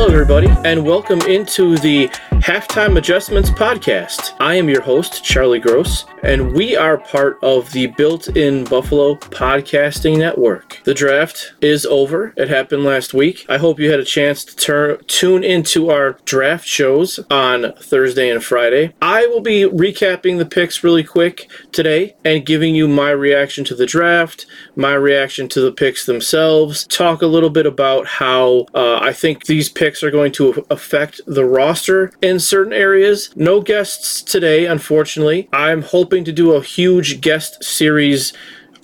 Hello, everybody, and welcome into the Halftime Adjustments Podcast. I am your host, Charlie Gross, and we are part of the Built in Buffalo Podcasting Network. The draft is over. It happened last week. I hope you had a chance to turn, tune into our draft shows on Thursday and Friday. I will be recapping the picks really quick today and giving you my reaction to the draft, my reaction to the picks themselves, talk a little bit about how uh, I think these picks are going to affect the roster in certain areas. No guests today, unfortunately. I'm hoping to do a huge guest series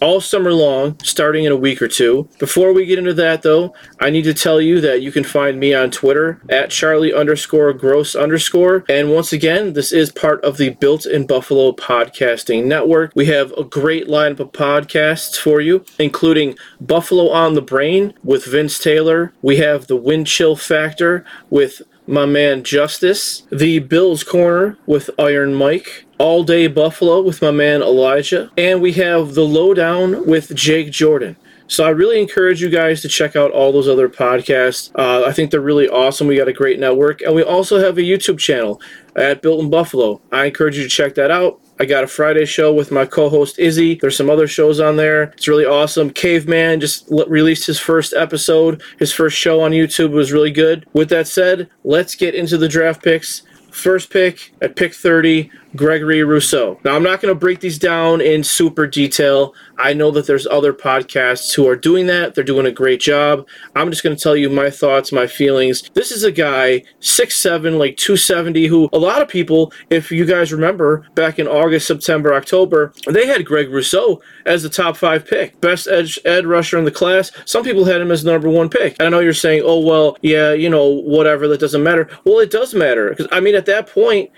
all summer long, starting in a week or two. Before we get into that, though, I need to tell you that you can find me on Twitter at Charlie underscore gross underscore. And once again, this is part of the Built in Buffalo podcasting network. We have a great lineup of podcasts for you, including Buffalo on the Brain with Vince Taylor. We have the Wind Chill Factor with my man Justice, the Bills Corner with Iron Mike, All Day Buffalo with my man Elijah, and we have The Lowdown with Jake Jordan. So I really encourage you guys to check out all those other podcasts. Uh, I think they're really awesome. We got a great network, and we also have a YouTube channel at Built in Buffalo. I encourage you to check that out. I got a Friday show with my co-host Izzy. There's some other shows on there. It's really awesome. Caveman just l- released his first episode. His first show on YouTube was really good. With that said, let's get into the draft picks. First pick at pick 30, Gregory Rousseau. Now, I'm not going to break these down in super detail. I know that there's other podcasts who are doing that. They're doing a great job. I'm just going to tell you my thoughts, my feelings. This is a guy, 6'7, like 270, who a lot of people, if you guys remember, back in August, September, October, they had Greg Rousseau as the top five pick. Best edge, ed rusher in the class. Some people had him as number one pick. And I know you're saying, oh, well, yeah, you know, whatever, that doesn't matter. Well, it does matter. Because, I mean, at that point,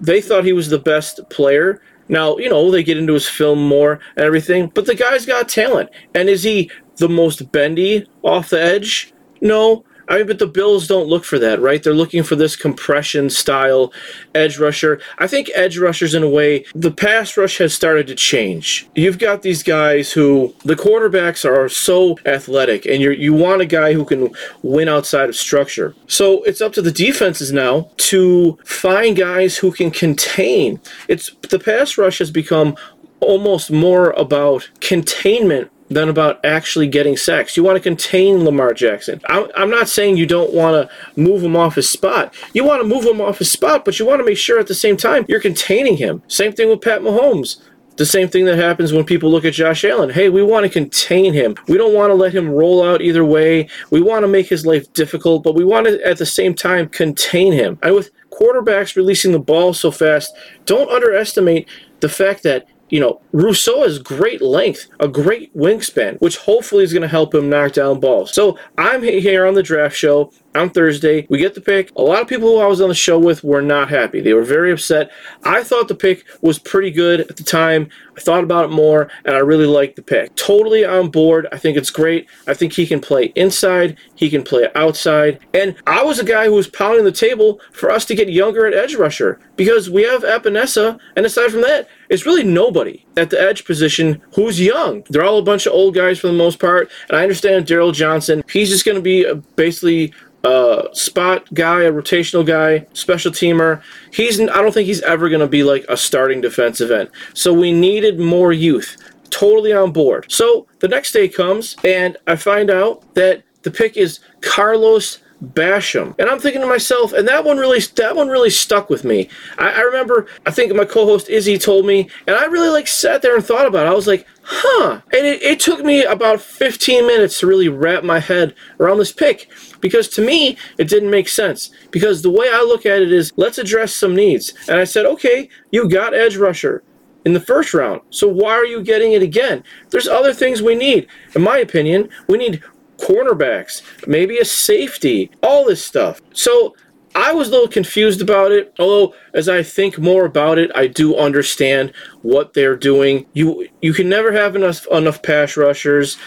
they thought he was the best player. Now, you know, they get into his film more and everything, but the guy's got talent. And is he the most bendy off the edge? No. I mean, but the Bills don't look for that, right? They're looking for this compression style edge rusher. I think edge rushers, in a way, the pass rush has started to change. You've got these guys who the quarterbacks are so athletic, and you you want a guy who can win outside of structure. So it's up to the defenses now to find guys who can contain. It's the pass rush has become almost more about containment than about actually getting sacks. You want to contain Lamar Jackson. I'm not saying you don't want to move him off his spot. You want to move him off his spot, but you want to make sure at the same time you're containing him. Same thing with Pat Mahomes. The same thing that happens when people look at Josh Allen. Hey, we want to contain him. We don't want to let him roll out either way. We want to make his life difficult, but we want to at the same time contain him. And with quarterbacks releasing the ball so fast, don't underestimate the fact that you know, Rousseau has great length, a great wingspan, which hopefully is going to help him knock down balls. So I'm here on the draft show on Thursday. We get the pick. A lot of people who I was on the show with were not happy. They were very upset. I thought the pick was pretty good at the time. I thought about it more, and I really liked the pick. Totally on board. I think it's great. I think he can play inside, he can play outside. And I was a guy who was pounding the table for us to get younger at edge rusher because we have Epenesa, and aside from that, it's really nobody at the edge position who's young. They're all a bunch of old guys for the most part. And I understand Darryl Johnson, he's just going to be basically a spot guy, a rotational guy, special teamer. He's I don't think he's ever going to be like a starting defensive end. So we needed more youth. Totally on board. So the next day comes and I find out that the pick is Carlos Basham. And I'm thinking to myself, and that one really that one really stuck with me. I, I, remember I think my co-host Izzy told me, and I really like sat there and thought about it. I was like, huh. And it, it took me about 15 minutes to really wrap my head around this pick. Because to me, it didn't make sense. Because the way I look at it is let's address some needs. And I said, okay, you got edge rusher in the first round. So why are you getting it again? There's other things we need. In my opinion, we need cornerbacks, maybe a safety, all this stuff. So I was a little confused about it, although as I think more about it, I do understand what they're doing. You you can never have enough enough pass rushers,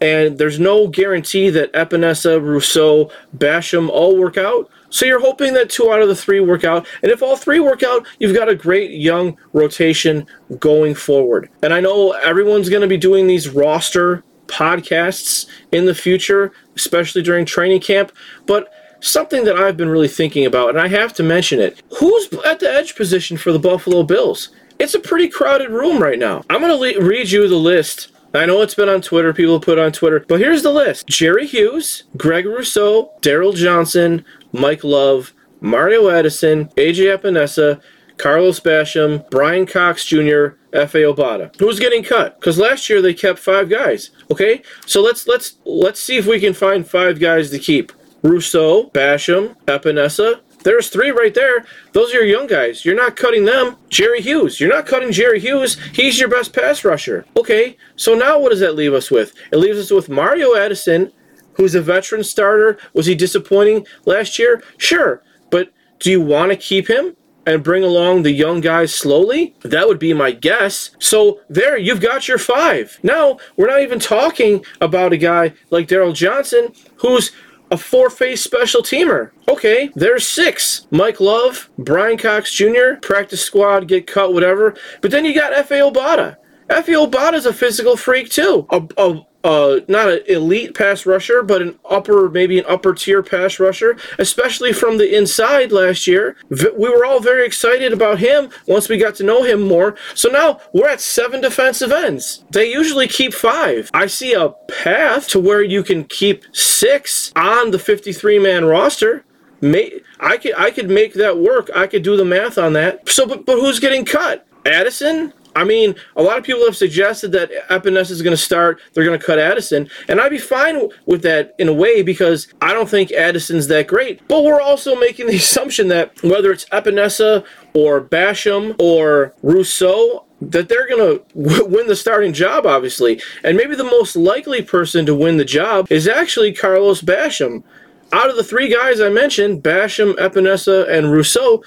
and there's no guarantee that Epenesa, Rousseau, Basham all work out. So you're hoping that two out of the three work out, and if all three work out, you've got a great young rotation going forward. And I know everyone's going to be doing these roster podcasts in the future, especially during training camp. But something that I've been really thinking about, and I have to mention it. Who's at the edge position for the Buffalo Bills? It's a pretty crowded room right now. I'm going to le- read you the list. I know it's been on Twitter, people put on Twitter, but here's the list Jerry Hughes, Greg Rousseau, Darryl Johnson, Mike Love, Mario Addison, AJ Epenesa, Carlos Basham, Brian Cox Jr., Efe Obada. Who's getting cut? Because last year they kept five guys. Okay, so let's let's let's see if we can find five guys to keep. Rousseau, Basham, Epenesa. There's three right there. Those are your young guys. You're not cutting them. Jerry Hughes. You're not cutting Jerry Hughes. He's your best pass rusher. Okay, so now what does that leave us with? It leaves us with Mario Addison, who's a veteran starter. Was he disappointing last year? Sure. But do you want to keep him? and bring along the young guys slowly? That would be my guess. So there, you've got your five. Now, we're not even talking about a guy like Darryl Johnson who's a four-phase special teamer. Okay, there's six. Mike Love, Brian Cox Jr., practice squad, get cut, whatever. But then you got Efe Obada. Efe Obada's a physical freak too. A, a, uh, not an elite pass rusher, but an upper, maybe an upper tier pass rusher, especially from the inside last year. We were all very excited about him once we got to know him more. So now we're at seven defensive ends. They usually keep five. I see a path to where you can keep six on the 53 man roster. May, I could I could make that work. I could do the math on that. So, but, but who's getting cut? Addison, I mean, a lot of people have suggested that Epenesa is going to start. They're going to cut Addison, and I'd be fine with that in a way because I don't think Addison's that great. But we're also making the assumption that whether it's Epenesa or Basham or Rousseau, that they're going to w- win the starting job, obviously. And maybe the most likely person to win the job is actually Carlos Basham. Out of the three guys I mentioned, Basham, Epenesa, and Rousseau,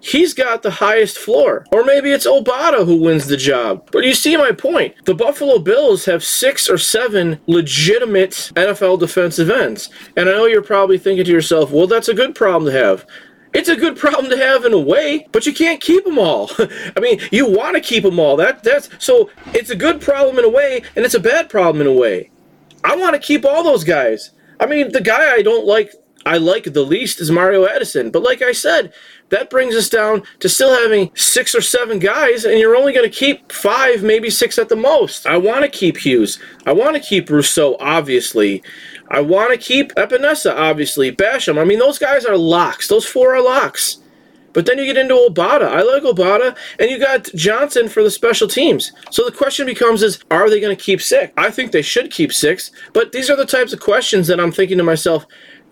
he's got the highest floor. Or maybe it's Obada who wins the job. But you see my point. The Buffalo Bills have six or seven legitimate NFL defensive ends. And I know you're probably thinking to yourself, well, that's a good problem to have. It's a good problem to have in a way, but you can't keep them all. I mean, you want to keep them all. That that's so it's a good problem in a way, and it's a bad problem in a way. I want to keep all those guys. I mean, the guy I don't like I like the least is Mario Addison. But like I said, that brings us down to still having six or seven guys, and you're only going to keep five, maybe six at the most. I want to keep Hughes. I want to keep Rousseau, obviously. I want to keep Epenesa, obviously. Basham. I mean, those guys are locks. Those four are locks. But then you get into Obada. I like Obada, and you got Johnson for the special teams. So the question becomes: Is are they going to keep six? I think they should keep six. But these are the types of questions that I'm thinking to myself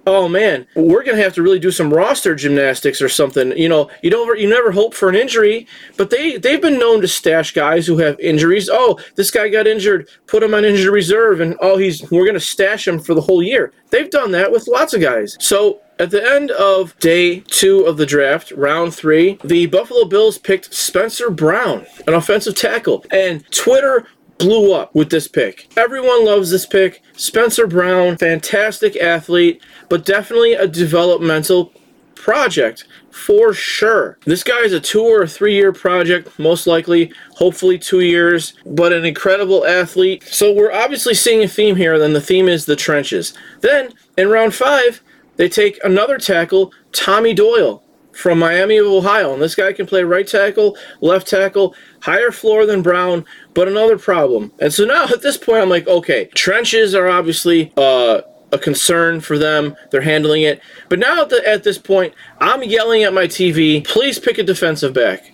oh man, we're gonna have to really do some roster gymnastics or something. You know, you don't you never hope for an injury, but they they've been known to stash guys who have injuries. Oh, this guy got injured, put him on injured reserve, and oh, he's we're gonna stash him for the whole year. They've done that with lots of guys. So at the end of day two of the draft, round three, the Buffalo Bills picked Spencer Brown, an offensive tackle, and Twitter blew up with this pick. Everyone loves this pick. Spencer Brown, fantastic athlete, but definitely a developmental project for sure. This guy is a two or three year project, most likely, hopefully two years, but an incredible athlete. So we're obviously seeing a theme here, and the theme is the trenches. Then in round five, they take another tackle, Tommy Doyle from Miami of Ohio. And this guy can play right tackle, left tackle, higher floor than Brown, but another problem. And so now at this point, I'm like, okay, trenches are obviously uh, a concern for them. They're handling it. But now at, the, at this point, I'm yelling at my TV, please pick a defensive back.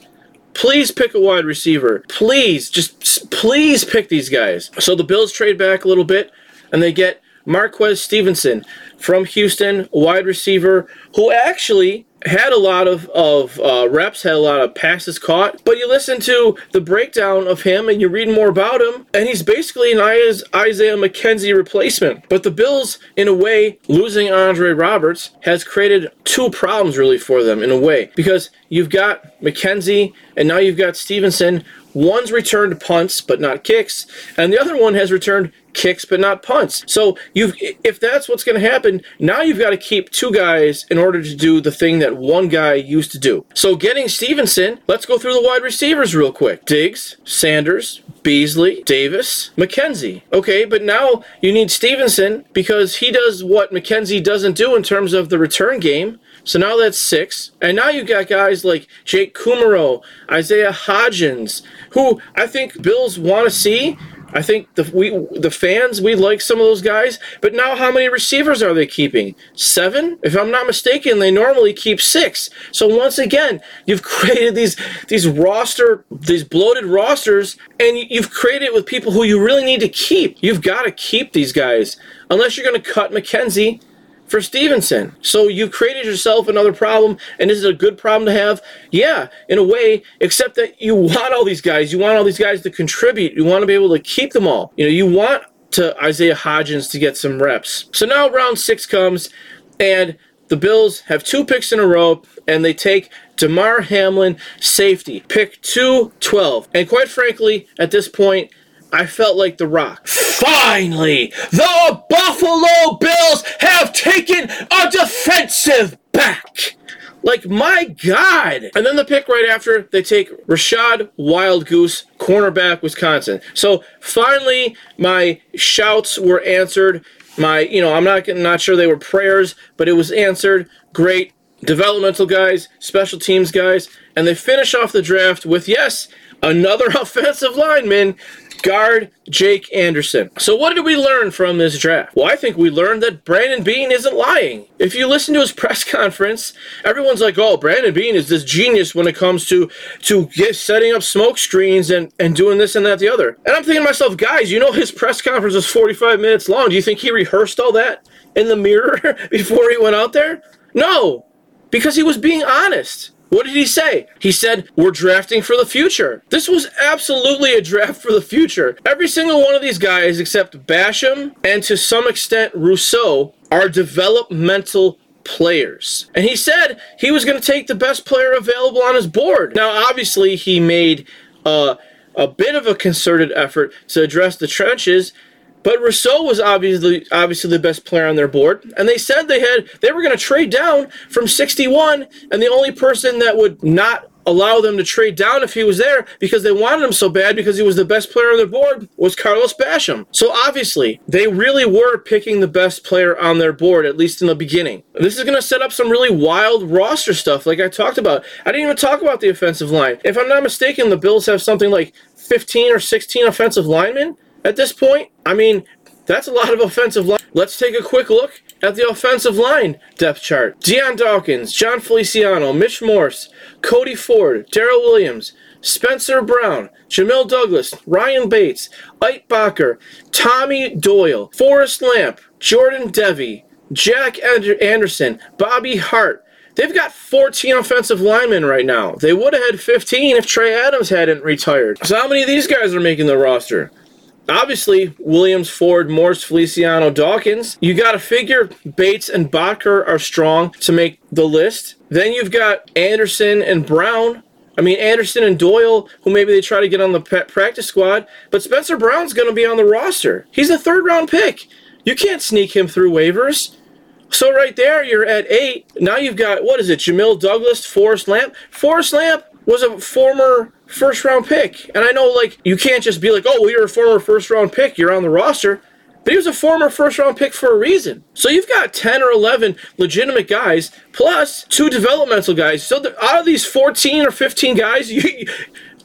Please pick a wide receiver. Please, just please pick these guys. So the Bills trade back a little bit and they get Marquez Stevenson from Houston, wide receiver, who actually had a lot of, of uh, reps, had a lot of passes caught, but you listen to the breakdown of him and you read more about him, and he's basically an Isaiah McKenzie replacement. But the Bills, in a way, losing Andre Roberts has created two problems really for them, in a way, because you've got McKenzie and now you've got Stevenson, one's returned punts but not kicks, and the other one has returned kicks but not punts. So you if that's what's going to happen, now you've got to keep two guys in order to do the thing that one guy used to do. So getting Stevenson, let's go through the wide receivers real quick. Diggs, Sanders, Beasley, Davis, McKenzie. Okay, but now you need Stevenson because he does what McKenzie doesn't do in terms of the return game. So now that's six. And now you've got guys like Jake Kumerow, Isaiah Hodgins, who I think Bills want to see. I think the we the fans we like some of those guys, but now how many receivers are they keeping? Seven, if I'm not mistaken. They normally keep six. So once again, you've created these these roster these bloated rosters, and you've created it with people who you really need to keep. You've got to keep these guys unless you're going to cut McKenzie for Stevenson. So you've created yourself another problem, and this is a good problem to have? Yeah, in a way, except that you want all these guys. You want all these guys to contribute. You want to be able to keep them all. You know, you want to Isaiah Hodgins to get some reps. So now round six comes, and the Bills have two picks in a row, and they take Damar Hamlin, safety, pick 212. And quite frankly, at this point, I felt like The Rock. Finally, the Buffalo Bills have taken a defensive back. Like, my God. And then the pick right after, they take Rachad Wildgoose, cornerback, Wisconsin. So finally, my shouts were answered. My, you know, I'm not not sure they were prayers, but it was answered. Great developmental guys, special teams guys, and they finish off the draft with yes, another offensive lineman guard Jake Anderson. So, what did we learn from this draft? Well, I think we learned that Brandon Beane isn't lying. If you listen to his press conference, everyone's like, "Oh, Brandon Beane is this genius when it comes to to get, setting up smoke screens and and doing this and that the other." And I'm thinking to myself, guys, you know his press conference was 45 minutes long. Do you think he rehearsed all that in the mirror before he went out there? No, because he was being honest. What did he say? He said, We're drafting for the future. This was absolutely a draft for the future. Every single one of these guys, except Basham and to some extent Rousseau, are developmental players. And he said he was going to take the best player available on his board. Now, obviously, he made uh, a bit of a concerted effort to address the trenches but Rousseau was obviously obviously the best player on their board, and they said they had they were going to trade down from 61, and the only person that would not allow them to trade down if he was there because they wanted him so bad because he was the best player on their board was Carlos Basham. So obviously, they really were picking the best player on their board at least in the beginning. This is going to set up some really wild roster stuff like I talked about. I didn't even talk about the offensive line. If I'm not mistaken, the Bills have something like 15 or 16 offensive linemen at this point. I mean, that's a lot of offensive line. Let's take a quick look at the offensive line depth chart. Dion Dawkins, Jon Feliciano, Mitch Morse, Cody Ford, Daryl Williams, Spencer Brown, Jamil Douglas, Ryan Bates, Ike Boettger, Tommy Doyle, Forrest Lamp, Jordan Devey, Jack Anderson, Bobby Hart. They've got 14 offensive linemen right now. They would have had 15 if Trey Adams hadn't retired. So how many of these guys are making the roster? Obviously Williams, Ford, Morse, Feliciano, Dawkins. You got to figure Bates and Boettger are strong to make the list. Then you've got Anderson and Brown. I mean, Anderson and Doyle, who maybe they try to get on the practice squad, but Spencer Brown's going to be on the roster. He's a third round pick. You can't sneak him through waivers. So right there, you're at eight. Now you've got what is it? Jamil Douglas, Forrest Lamp. Forrest Lamp was a former first round pick. And I know, like, you can't just be like, oh, well, you're a former first round pick, you're on the roster. But he was a former first round pick for a reason. So you've got 10 or 11 legitimate guys, plus two developmental guys. So out of these 14 or 15 guys, you,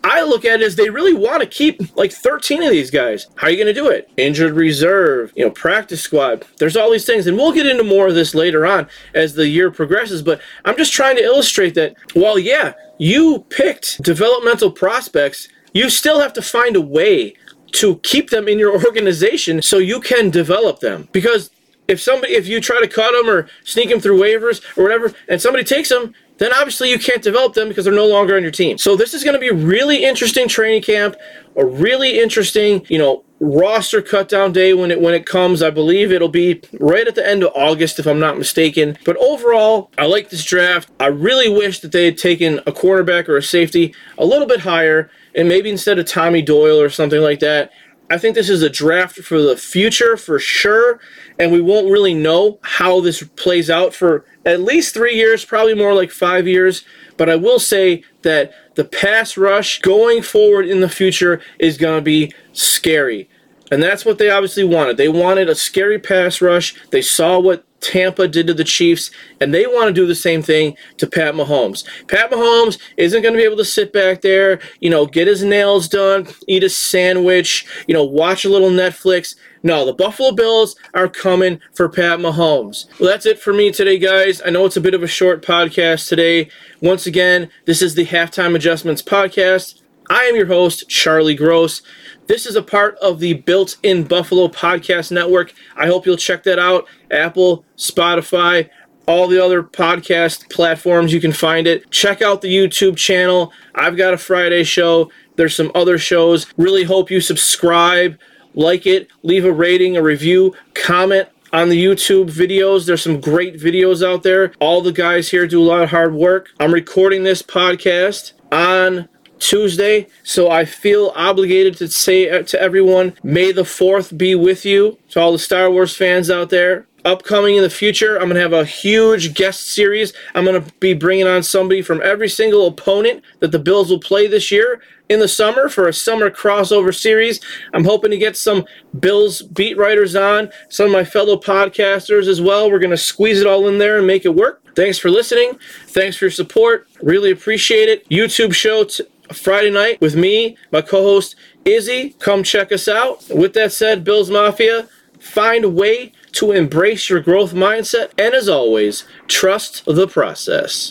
I look at it as they really want to keep like 13 of these guys. How are you going to do it? Injured reserve, you know, practice squad. There's all these things. And we'll get into more of this later on as the year progresses. But I'm just trying to illustrate that while, yeah, you picked developmental prospects, you still have to find a way to keep them in your organization so you can develop them. Because if somebody, if you try to cut them or sneak them through waivers or whatever, and somebody takes them, then obviously you can't develop them because they're no longer on your team. So this is going to be really interesting training camp, a really interesting, you know, roster cut down day when it when it comes. I believe it'll be right at the end of August if I'm not mistaken. But overall, I like this draft. I really wish that they had taken a cornerback or a safety a little bit higher and maybe instead of Tommy Doyle or something like that. I think this is a draft for the future for sure, and we won't really know how this plays out for at least three years, probably more like five years. But I will say that the pass rush going forward in the future is going to be scary. And that's what they obviously wanted. They wanted a scary pass rush. They saw what Tampa did to the Chiefs, and they want to do the same thing to Pat Mahomes. Pat Mahomes isn't going to be able to sit back there, you know, get his nails done, eat a sandwich, you know, watch a little Netflix. No, the Buffalo Bills are coming for Pat Mahomes. Well, that's it for me today, guys. I know it's a bit of a short podcast today. Once again, this is the Halftime Adjustments Podcast. I am your host, Charlie Gross. This is a part of the Built in Buffalo podcast network. I hope you'll check that out. Apple, Spotify, all the other podcast platforms you can find it. Check out the YouTube channel. I've got a Friday show. There's some other shows. Really hope you subscribe, like it, leave a rating, a review, comment on the YouTube videos. There's some great videos out there. All the guys here do a lot of hard work. I'm recording this podcast on Tuesday. So I feel obligated to say uh, to everyone, may the 4th be with you. To all the Star Wars fans out there. Upcoming in the future, I'm going to have a huge guest series. I'm going to be bringing on somebody from every single opponent that the Bills will play this year in the summer for a summer crossover series. I'm hoping to get some Bills beat writers on, some of my fellow podcasters as well. We're going to squeeze it all in there and make it work. Thanks for listening. Thanks for your support. Really appreciate it. YouTube show t- Friday night with me, my co host Izzy. Come check us out. With that said, Bills Mafia, find a way to embrace your growth mindset. And as always, trust the process.